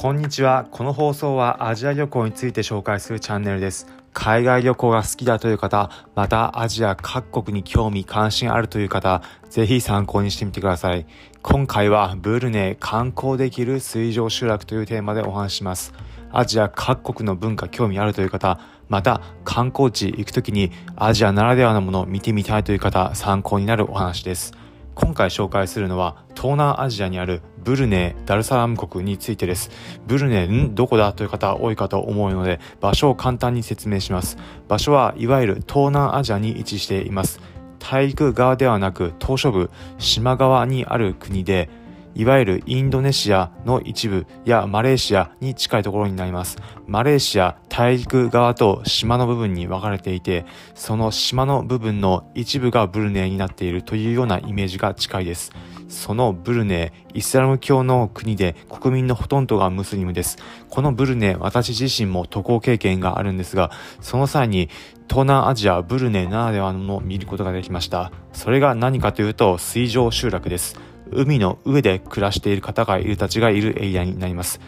こんにちは。この放送はアジア旅行について紹介するチャンネルです。海外旅行が好きだという方、またアジア各国に興味関心あるという方、ぜひ参考にしてみてください。今回はブルネイ観光できる水上集落というテーマでお話しします。アジア各国の文化興味あるという方、また観光地行くときにアジアならではのものを見てみたいという方、参考になるお話です。今回紹介するのは東南アジアにあるブルネイ・ダルサラム国についてです。ブルネイ、んどこだという方多いかと思うので場所を簡単に説明します。場所はいわゆる東南アジアに位置しています。大陸側ではなく島嶼部、島側にある国でいわゆるインドネシアの一部やマレーシアに近いところになります。マレーシア大陸側と島の部分に分かれていて、その島の部分の一部がブルネイになっているというようなイメージが近いです。そのブルネイ、イスラム教の国で国民のほとんどがムスリムです。このブルネイ、私自身も渡航経験があるんですが、その際に東南アジア、ブルネイならではのものを見ることができました。それが何かというと、水上集落です。海の上で暮らしている方がいるたちがいるエリアになります。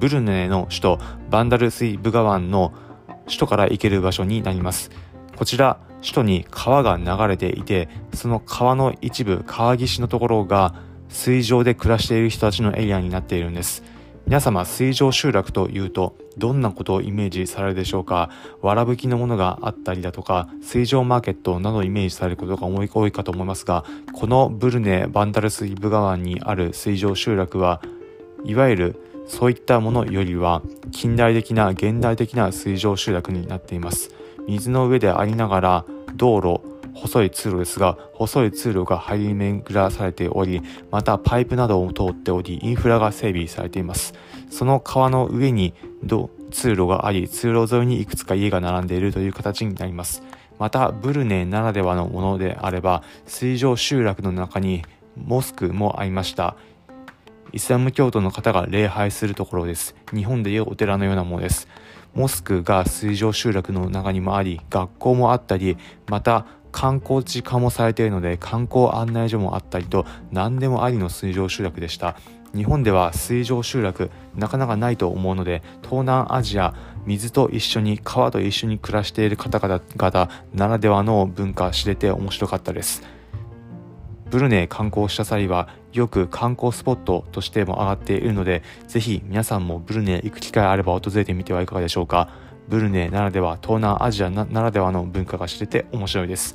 ブルネの首都バンダルスイブガワンの首都から行ける場所になります。こちら、首都に川が流れていて、その川の一部、川岸のところが水上で暮らしている人たちのエリアになっているんです。皆様水上集落というとどんなことをイメージされるでしょうか？わらぶきのものがあったりだとか水上マーケットなどをイメージされることが多いかと思いますがこのブルネ・バンダルスイブ川にある水上集落はいわゆるそういったものよりは近代的な現代的な水上集落になっています。水の上でありながら道路細い通路ですが、細い通路が張り巡らされており、またパイプなどを通っており、インフラが整備されています。その川の上に通路があり、通路沿いにいくつか家が並んでいるという形になります。また、ブルネならではのものであれば、水上集落の中にモスクもありました。イスラム教徒の方が礼拝するところです。日本でいうお寺のようなものです。モスクが水上集落の中にもあり、学校もあったり、また観光地化もされているので観光案内所もあったりと何でもありの水上集落でした。日本では水上集落なかなかないと思うので東南アジア水と一緒に川と一緒に暮らしている方々ならではの文化知れて面白かったです。ブルネイ観光した際はよく観光スポットとしても上がっているのでぜひ皆さんもブルネイ行く機会あれば訪れてみてはいかがでしょうか。ブルネイならでは東南アジアならではの文化が知れて面白いです。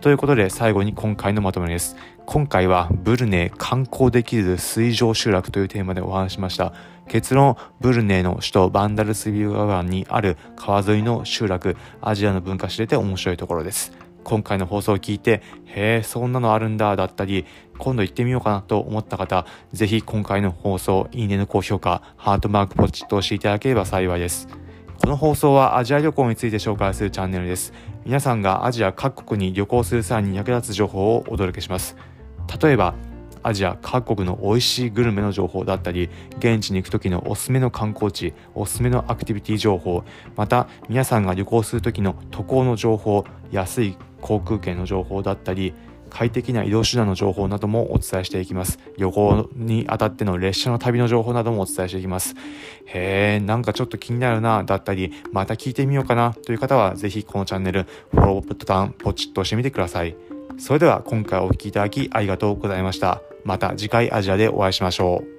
ということで最後に今回のまとめです。今回はブルネイ観光できる水上集落というテーマでお話しました。結論、ブルネイの首都バンダルスビューガ湾にある川沿いの集落、アジアの文化知れて面白いところです。今回の放送を聞いて、へえ、そんなのあるんだ、だったり、今度行ってみようかなと思った方、ぜひ今回の放送、いいねの高評価、ハートマークポチッと押していただければ幸いです。この放送はアジア旅行について紹介するチャンネルです。皆さんがアジア各国に旅行する際に役立つ情報をお届けします。例えば、アジア各国の美味しいグルメの情報だったり、現地に行く時のおすすめの観光地、おすすめのアクティビティ情報、また皆さんが旅行する時の渡航の情報、安い航空券の情報だったり、快適な移動手段の情報などもお伝えしていきます。旅行にあたっての列車の旅の情報などもお伝えしていきます。へえ、なんかちょっと気になるな、だったり、また聞いてみようかなという方は、ぜひこのチャンネル、フォローボタンポチッと押してみてください。それでは今回お聴きいただきありがとうございました。また次回アジアでお会いしましょう。